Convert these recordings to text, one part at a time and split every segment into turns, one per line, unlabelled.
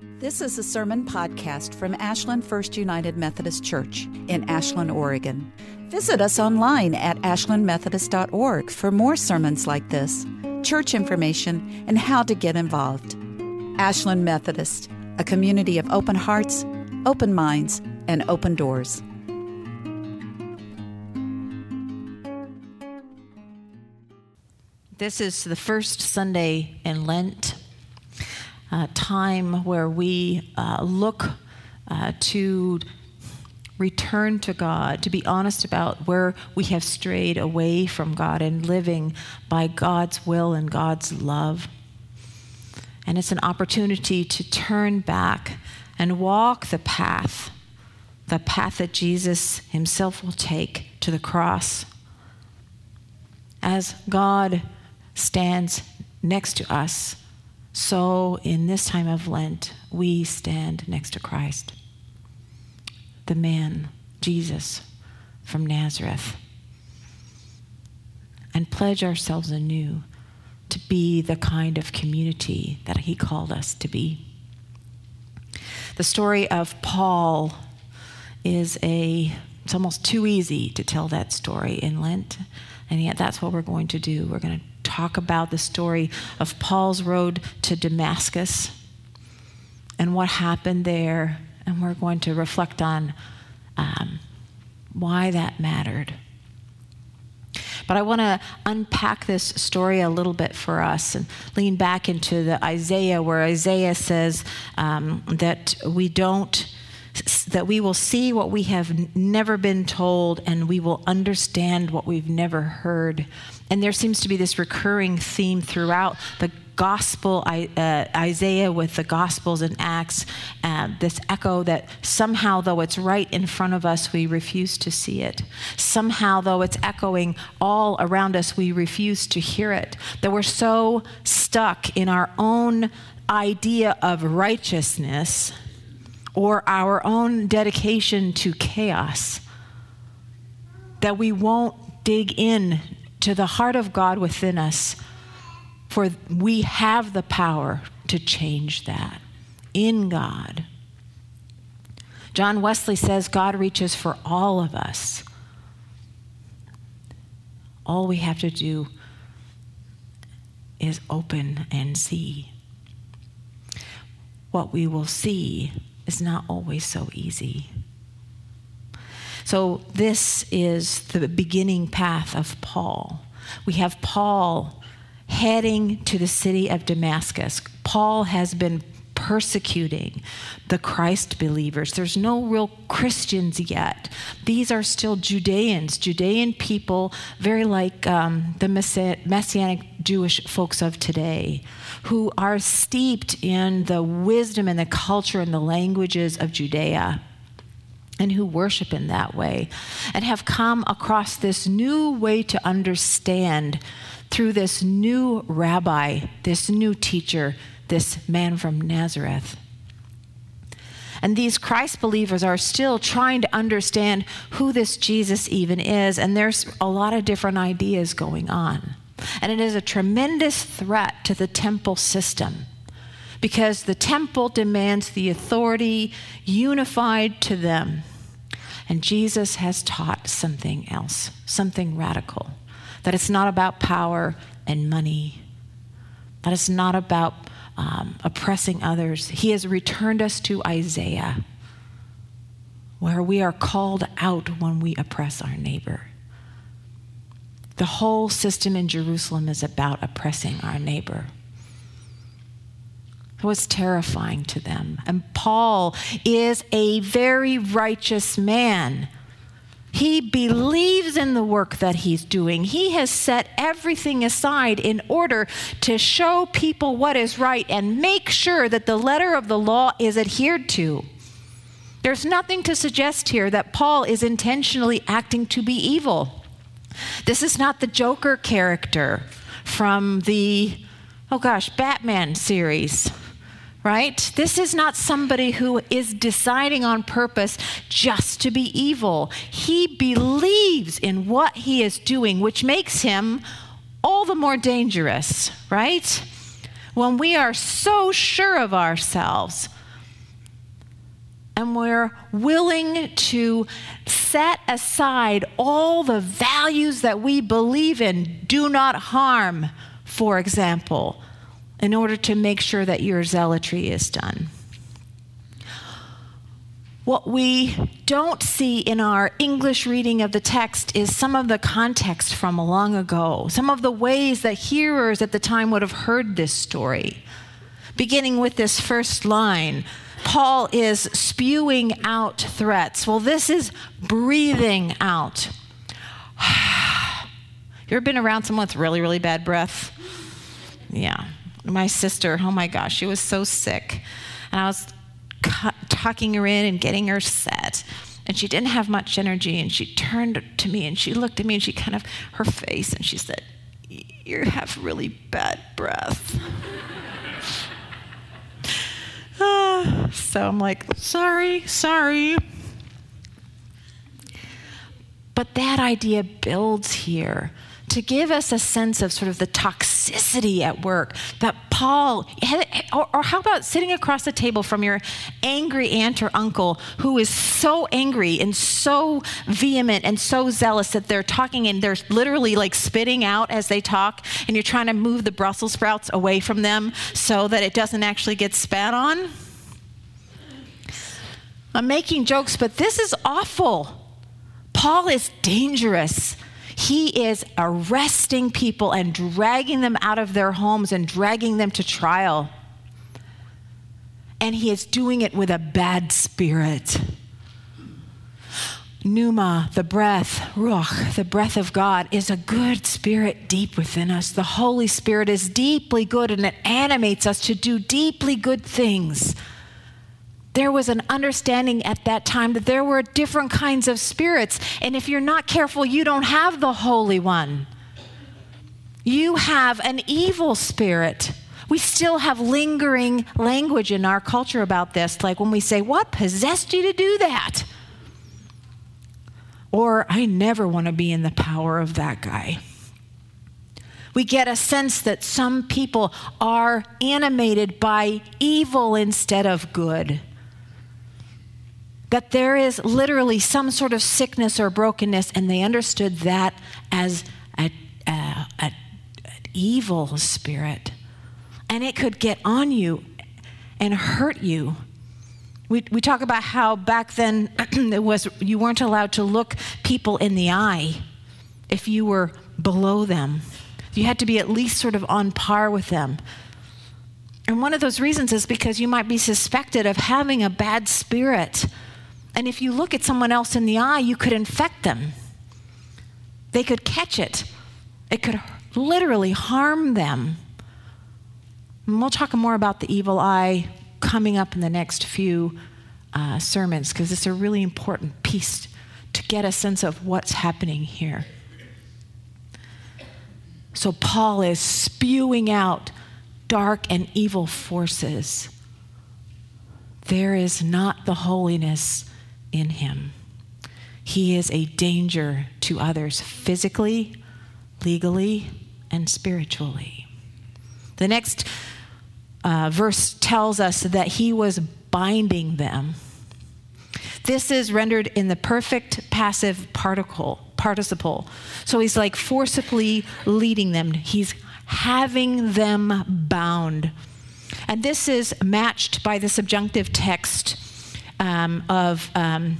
This is a sermon podcast from Ashland First United Methodist Church in Ashland, Oregon. Visit us online at ashlandmethodist.org for more sermons like this, church information, and how to get involved. Ashland Methodist, a community of open hearts, open minds, and open doors.
This is the first Sunday in Lent time where we uh, look uh, to return to God, to be honest about where we have strayed away from God and living by God's will and God's love. And it's an opportunity to turn back and walk the path, the path that Jesus himself will take to the cross. As God stands next to us, so, in this time of Lent, we stand next to Christ, the man, Jesus from Nazareth, and pledge ourselves anew to be the kind of community that he called us to be. The story of Paul is a, it's almost too easy to tell that story in Lent, and yet that's what we're going to do. We're going to talk about the story of Paul's road to Damascus and what happened there. And we're going to reflect on um, why that mattered. But I want to unpack this story a little bit for us and lean back into the Isaiah, where Isaiah says um, that we don't that we will see what we have never been told and we will understand what we've never heard. And there seems to be this recurring theme throughout the gospel, uh, Isaiah with the gospels and Acts, uh, this echo that somehow, though it's right in front of us, we refuse to see it. Somehow, though it's echoing all around us, we refuse to hear it. That we're so stuck in our own idea of righteousness or our own dedication to chaos that we won't dig in to the heart of God within us, for we have the power to change that in God. John Wesley says God reaches for all of us. All we have to do is open and see. What we will see is not always so easy. So, this is the beginning path of Paul. We have Paul heading to the city of Damascus. Paul has been persecuting the Christ believers. There's no real Christians yet. These are still Judeans, Judean people, very like um, the Messianic Jewish folks of today, who are steeped in the wisdom and the culture and the languages of Judea and who worship in that way, and have come across this new way to understand through this new rabbi, this new teacher, this man from Nazareth. And these Christ believers are still trying to understand who this Jesus even is. And there's a lot of different ideas going on. And it is a tremendous threat to the temple system because the temple demands the authority unified to them. And Jesus has taught something else, something radical that it's not about power and money, that it's not about um, oppressing others. He has returned us to Isaiah, where we are called out when we oppress our neighbor. The whole system in Jerusalem is about oppressing our neighbor. Was terrifying to them. And Paul is a very righteous man he believes in the work that he's doing. He has set everything aside in order to show people what is right and make sure that the letter of the law is adhered to. There's nothing to suggest here that Paul is intentionally acting to be evil. This is not the Joker character from the, oh gosh, Batman series right? This is not somebody who is deciding on purpose just to be evil. He believes in what he is doing, which makes him all the more dangerous, right? When we are so sure of ourselves, and we're willing to set aside all the values that we believe in, do not harm, for example, in order to make sure that your zealotry is done. What we don't see in our English reading of the text is some of the context from long ago, some of the ways that hearers at the time would have heard this story. Beginning with this first line Paul is spewing out threats. Well, this is breathing out. you ever been around someone with really, really bad breath? Yeah. My sister, oh my gosh, she was so sick. And I was tucking her in and getting her set. And she didn't have much energy. And she turned to me and she looked at me and she kind of, her face, and she said, You have really bad breath. uh, so I'm like, Sorry, sorry. But that idea builds here to give us a sense of sort of the toxicity at work that Paul, or, or, how about sitting across the table from your angry aunt or uncle who is so angry and so vehement and so zealous that they're talking and they're literally like spitting out as they talk, and you're trying to move the Brussels sprouts away from them so that it doesn't actually get spat on? I'm making jokes, but this is awful. Paul is dangerous. He is arresting people and dragging them out of their homes and dragging them to trial. And he is doing it with a bad spirit. Pneuma, the breath, Ruach, the breath of God, is a good spirit deep within us. The Holy Spirit is deeply good and it animates us to do deeply good things there was an understanding at that time that there were different kinds of spirits. And if you're not careful, you don't have the Holy One. You have an evil spirit. We still have lingering language in our culture about this, like when we say, What possessed you to do that? Or, I never want to be in the power of that guy. We get a sense that some people are animated by evil instead of good that there is literally some sort of sickness or brokenness, and they understood that as a, a, a, an evil spirit. And it could get on you and hurt you. We, we talk about how back then it was you weren't allowed to look people in the eye if you were below them. You had to be at least sort of on par with them. And one of those reasons is because you might be suspected of having a bad spirit and if you look at someone else in the eye, you could infect them. They could catch it, it could literally harm them. And we'll talk more about the evil eye coming up in the next few uh, sermons because it's a really important piece to get a sense of what's happening here. So, Paul is spewing out dark and evil forces. There is not the holiness in him. He is a danger to others physically, legally, and spiritually. The next uh, verse tells us that he was binding them. This is rendered in the perfect passive particle, participle. So he's like forcibly leading them. He's having them bound. And this is matched by the subjunctive text um, of um,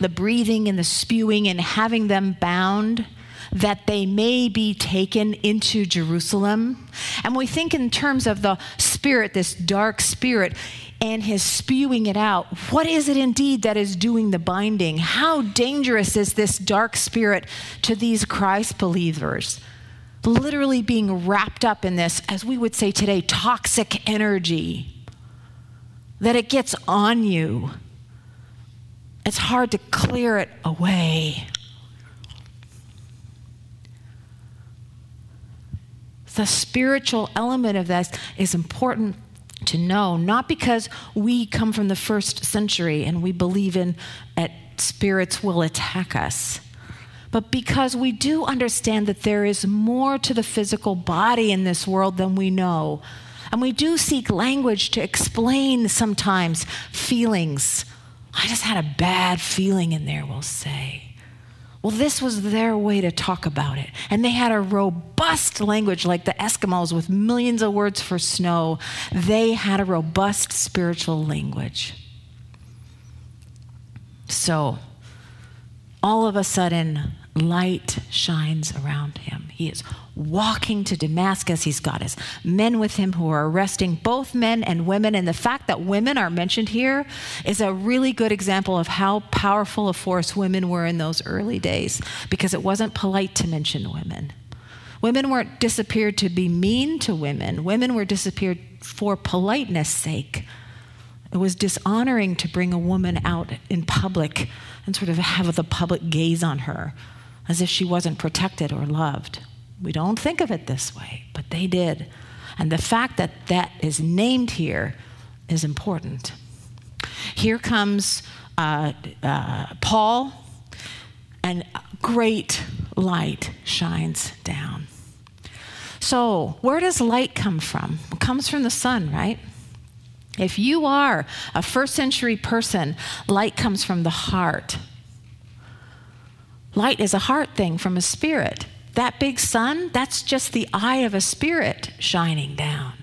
the breathing and the spewing and having them bound that they may be taken into Jerusalem. And we think in terms of the spirit, this dark spirit, and his spewing it out. What is it indeed that is doing the binding? How dangerous is this dark spirit to these Christ believers? Literally being wrapped up in this, as we would say today, toxic energy. That it gets on you it's hard to clear it away. The spiritual element of this is important to know, not because we come from the first century and we believe in that spirits will attack us, but because we do understand that there is more to the physical body in this world than we know. And we do seek language to explain sometimes feelings I just had a bad feeling in there, we'll say. Well, this was their way to talk about it. And they had a robust language like the Eskimos with millions of words for snow. They had a robust spiritual language. So, all of a sudden, light shines around him. He is walking to Damascus. He's got his men with him who are arresting both men and women. And the fact that women are mentioned here is a really good example of how powerful a force women were in those early days because it wasn't polite to mention women. Women weren't disappeared to be mean to women, women were disappeared for politeness' sake. It was dishonoring to bring a woman out in public and sort of have the public gaze on her as if she wasn't protected or loved. We don't think of it this way, but they did. And the fact that that is named here is important. Here comes uh, uh, Paul, and great light shines down. So, where does light come from? It comes from the sun, right? If you are a first century person, light comes from the heart. Light is a heart thing from a spirit. That big sun, that's just the eye of a spirit shining down.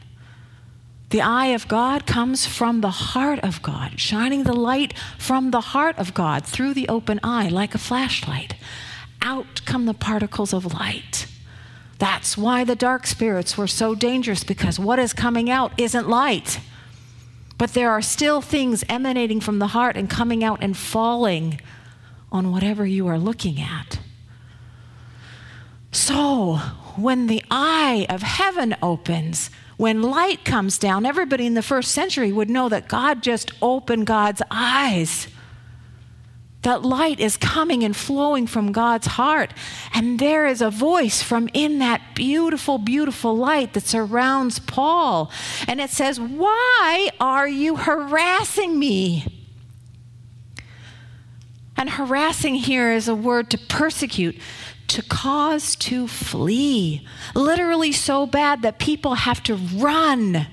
The eye of God comes from the heart of God, shining the light from the heart of God through the open eye like a flashlight. Out come the particles of light. That's why the dark spirits were so dangerous because what is coming out isn't light. But there are still things emanating from the heart and coming out and falling on whatever you are looking at. So, when the eye of heaven opens, when light comes down, everybody in the first century would know that God just opened God's eyes. That light is coming and flowing from God's heart. And there is a voice from in that beautiful, beautiful light that surrounds Paul. And it says, Why are you harassing me? And harassing here is a word to persecute, to cause to flee. Literally so bad that people have to run.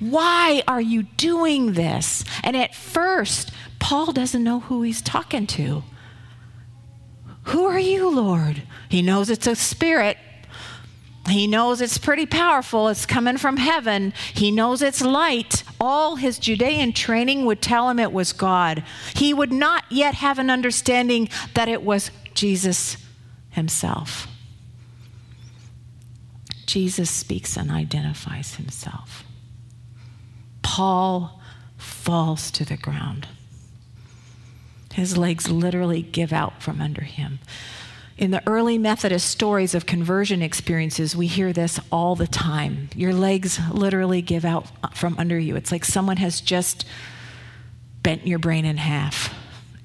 Why are you doing this? And at first, Paul doesn't know who he's talking to. Who are you, Lord? He knows it's a spirit. He knows it's pretty powerful. It's coming from heaven. He knows it's light. All his Judean training would tell him it was God. He would not yet have an understanding that it was Jesus himself. Jesus speaks and identifies himself. Paul falls to the ground. His legs literally give out from under him. In the early Methodist stories of conversion experiences, we hear this all the time. Your legs literally give out from under you. It's like someone has just bent your brain in half.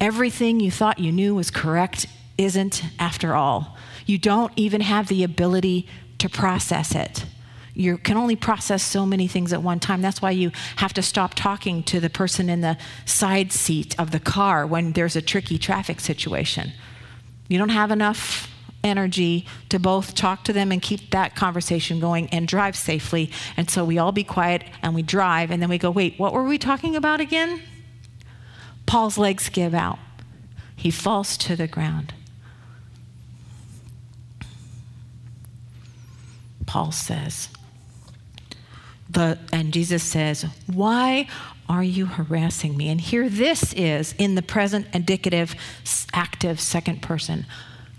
Everything you thought you knew was correct isn't after all. You don't even have the ability to process it. You can only process so many things at one time. That's why you have to stop talking to the person in the side seat of the car when there's a tricky traffic situation you don't have enough energy to both talk to them and keep that conversation going and drive safely. And so we all be quiet and we drive, and then we go, wait, what were we talking about again? Paul's legs give out, he falls to the ground. Paul says, the, and Jesus says, Why are you harassing me? And here this is in the present indicative, active second person.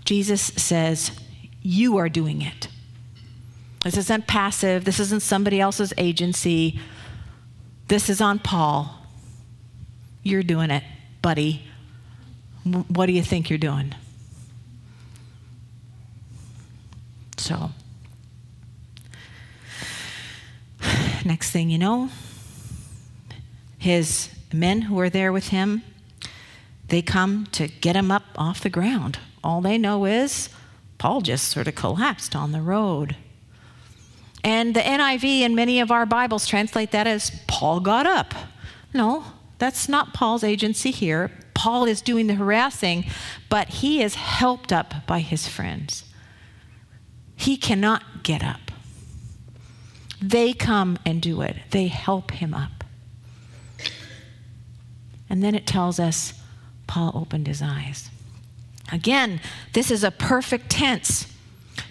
Jesus says, You are doing it. This isn't passive. This isn't somebody else's agency. This is on Paul. You're doing it, buddy. What do you think you're doing? So, next thing you know, his men who are there with him, they come to get him up off the ground. All they know is Paul just sort of collapsed on the road. And the NIV and many of our Bibles translate that as Paul got up. No, that's not Paul's agency here. Paul is doing the harassing, but he is helped up by his friends. He cannot get up. They come and do it, they help him up. And then it tells us Paul opened his eyes. Again, this is a perfect tense.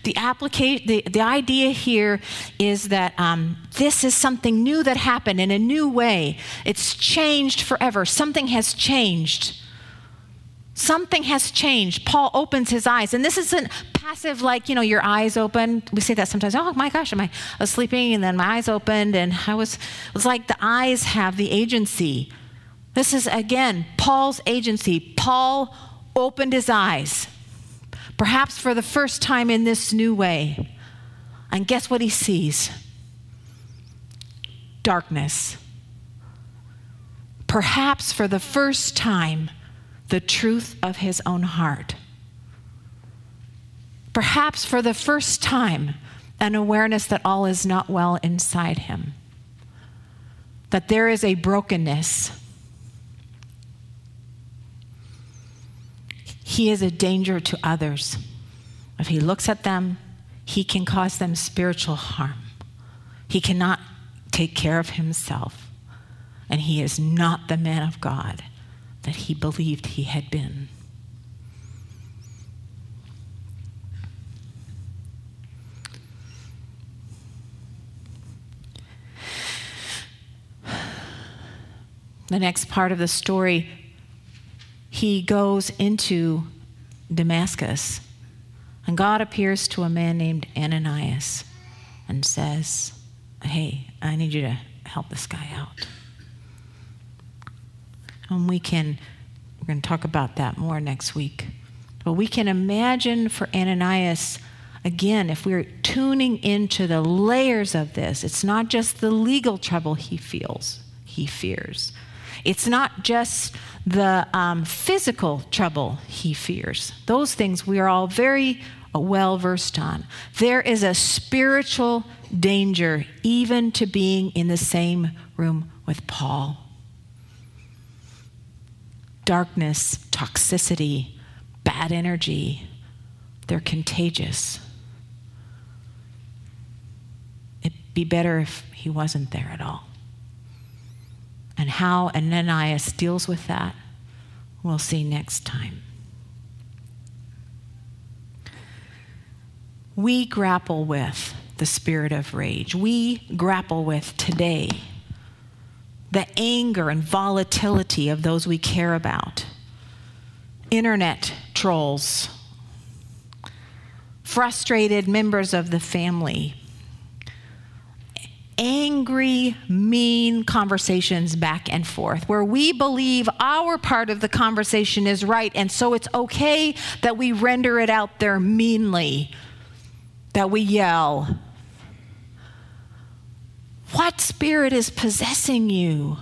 The, application, the, the idea here is that um, this is something new that happened in a new way. It's changed forever. Something has changed. Something has changed. Paul opens his eyes. And this isn't passive, like, you know, your eyes open. We say that sometimes. Oh my gosh, am I, I was sleeping and then my eyes opened and I was, it was like the eyes have the agency. This is, again, Paul's agency. Paul opened his eyes, perhaps for the first time in this new way. And guess what he sees? Darkness. Perhaps for the first time, the truth of his own heart. Perhaps for the first time, an awareness that all is not well inside him, that there is a brokenness. He is a danger to others. If he looks at them, he can cause them spiritual harm. He cannot take care of himself, and he is not the man of God that he believed he had been. The next part of the story, he goes into Damascus, and God appears to a man named Ananias and says, Hey, I need you to help this guy out. And we can, we're going to talk about that more next week. But we can imagine for Ananias, again, if we're tuning into the layers of this, it's not just the legal trouble he feels, he fears. It's not just the um, physical trouble he fears. Those things we are all very well versed on. There is a spiritual danger even to being in the same room with Paul darkness, toxicity, bad energy, they're contagious. It'd be better if he wasn't there at all. And how Ananias deals with that, we'll see next time. We grapple with the spirit of rage. We grapple with today the anger and volatility of those we care about. Internet trolls, frustrated members of the family, angry, mean conversations back and forth where we believe our part of the conversation is right, and so it's okay that we render it out there meanly, that we yell, what spirit is possessing you?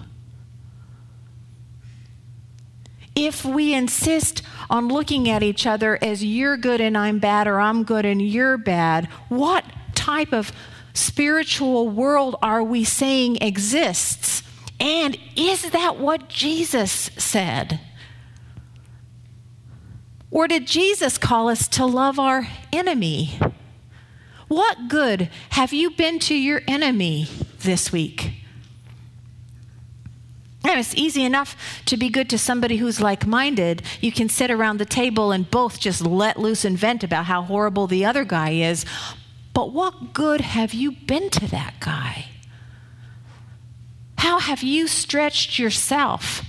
If we insist on looking at each other as you're good and I'm bad, or I'm good and you're bad, what type of spiritual world are we saying exists? And is that what Jesus said? Or did Jesus call us to love our enemy? What good have you been to your enemy this week? And it's easy enough to be good to somebody who's like minded. You can sit around the table and both just let loose and vent about how horrible the other guy is. But what good have you been to that guy? How have you stretched yourself?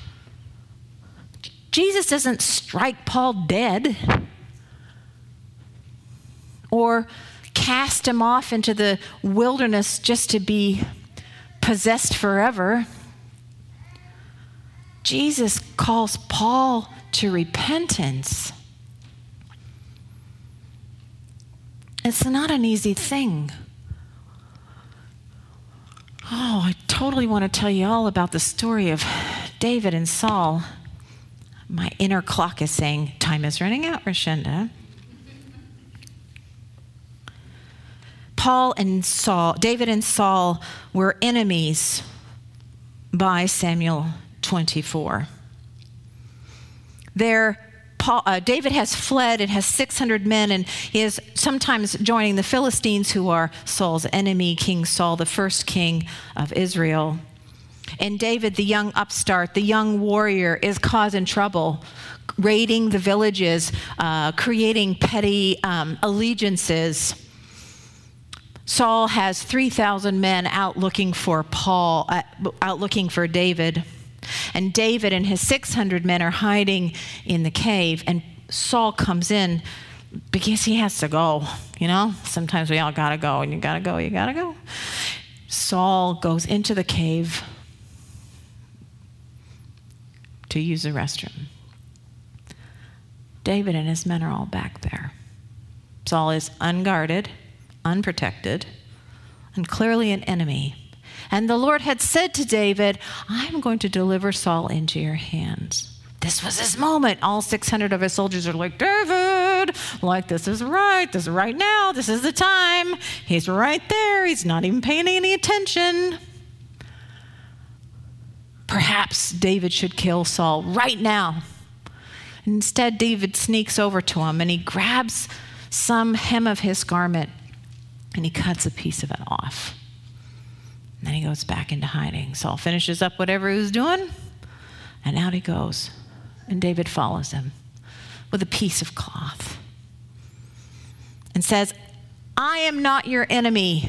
Jesus doesn't strike Paul dead or cast him off into the wilderness just to be possessed forever. Jesus calls Paul to repentance. It's not an easy thing. Oh, I totally want to tell you all about the story of David and Saul. My inner clock is saying, Time is running out, Rashenda. Paul and Saul, David and Saul were enemies by Samuel 24. There, Paul, uh, David has fled and has 600 men and is sometimes joining the Philistines, who are Saul's enemy, King Saul, the first king of Israel. And David, the young upstart, the young warrior, is causing trouble, raiding the villages, uh, creating petty um, allegiances. Saul has 3,000 men out looking for Paul, uh, out looking for David. And David and his 600 men are hiding in the cave. And Saul comes in because he has to go. You know, sometimes we all gotta go, and you gotta go, you gotta go. Saul goes into the cave to use the restroom. David and his men are all back there. Saul is unguarded, unprotected, and clearly an enemy. And the Lord had said to David, I'm going to deliver Saul into your hands. This was his moment. All 600 of his soldiers are like, David, like, this is right. This is right now. This is the time. He's right there. He's not even paying any attention. Perhaps David should kill Saul right now. Instead, David sneaks over to him and he grabs some hem of his garment and he cuts a piece of it off. And then he goes back into hiding. Saul finishes up whatever he was doing, and out he goes. And David follows him with a piece of cloth and says, I am not your enemy.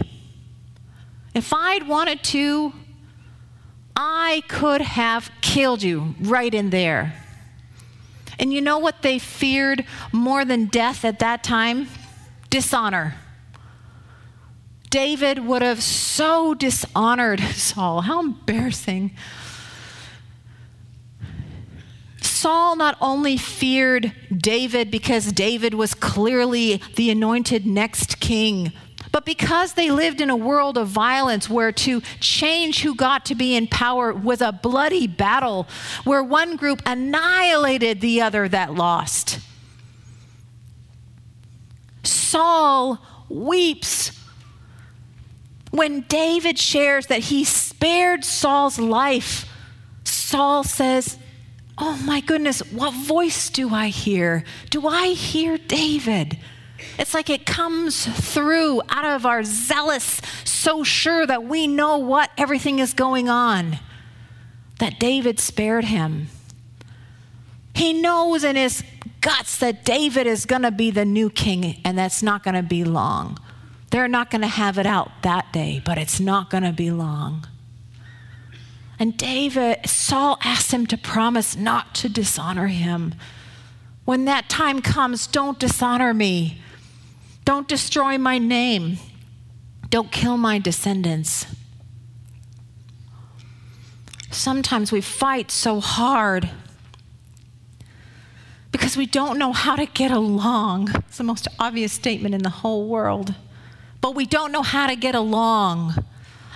If I'd wanted to, I could have killed you right in there. And you know what they feared more than death at that time? Dishonor. David would have so dishonored Saul. How embarrassing. Saul not only feared David because David was clearly the anointed next king, but because they lived in a world of violence where to change who got to be in power was a bloody battle, where one group annihilated the other that lost. Saul weeps when David shares that he spared Saul's life. Saul says, Oh my goodness, what voice do I hear? Do I hear David? It's like it comes through out of our zealous, so sure that we know what everything is going on, that David spared him. He knows in his guts that David is going to be the new king, and that's not going to be long. They're not going to have it out that day, but it's not going to be long. And David, Saul asked him to promise not to dishonor him. When that time comes, don't dishonor me. Don't destroy my name. Don't kill my descendants. Sometimes we fight so hard because we don't know how to get along. It's the most obvious statement in the whole world. But we don't know how to get along.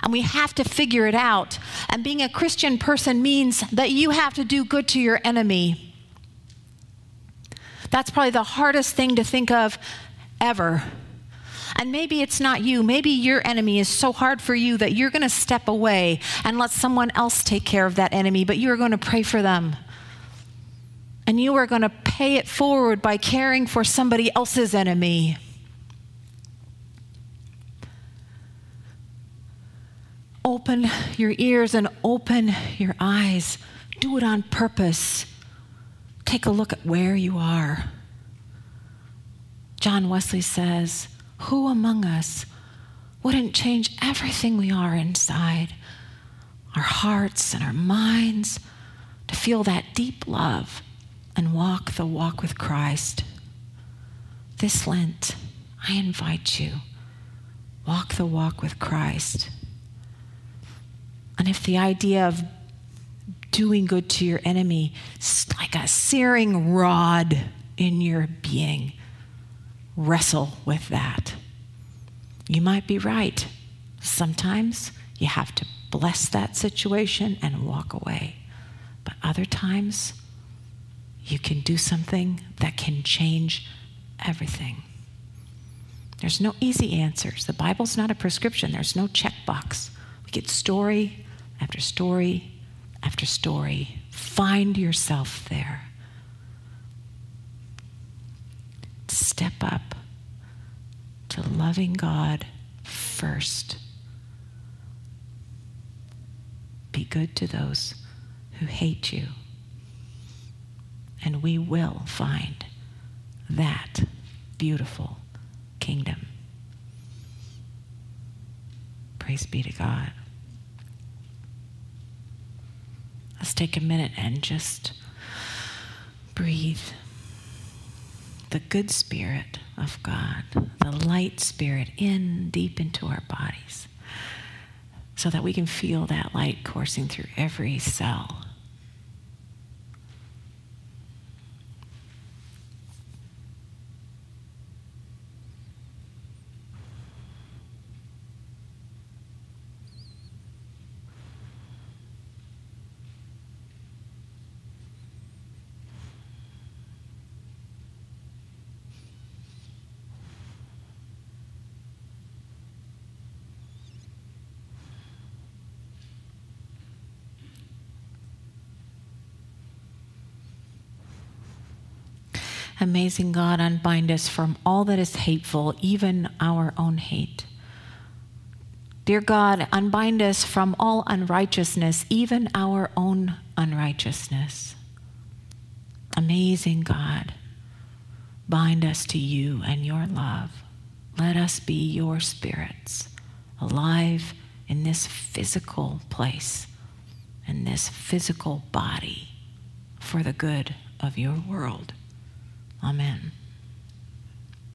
And we have to figure it out. And being a Christian person means that you have to do good to your enemy. That's probably the hardest thing to think of ever. And maybe it's not you. Maybe your enemy is so hard for you that you're going to step away and let someone else take care of that enemy, but you are going to pray for them. And you are going to pay it forward by caring for somebody else's enemy. Open your ears and open your eyes. Do it on purpose. Take a look at where you are. John Wesley says, Who among us wouldn't change everything we are inside, our hearts and our minds, to feel that deep love and walk the walk with Christ? This Lent, I invite you, walk the walk with Christ. And if the idea of doing good to your enemy is like a searing rod in your being, wrestle with that. You might be right. Sometimes you have to bless that situation and walk away. But other times, you can do something that can change everything. There's no easy answers. The Bible's not a prescription, there's no checkbox. We get story after story after story. Find yourself there. step up to loving God first. be good to those who hate you. And we will find that beautiful kingdom. Praise be to God. Let's take a minute and just breathe. The good spirit of God, the light spirit in deep into our bodies so that we can feel that light coursing through every cell Amazing God, unbind us from all that is hateful, even our own hate. Dear God, unbind us from all unrighteousness, even our own unrighteousness. Amazing God, bind us to you and your love. Let us be your spirits, alive in this physical place, in this physical body, for the good of your world. Amen.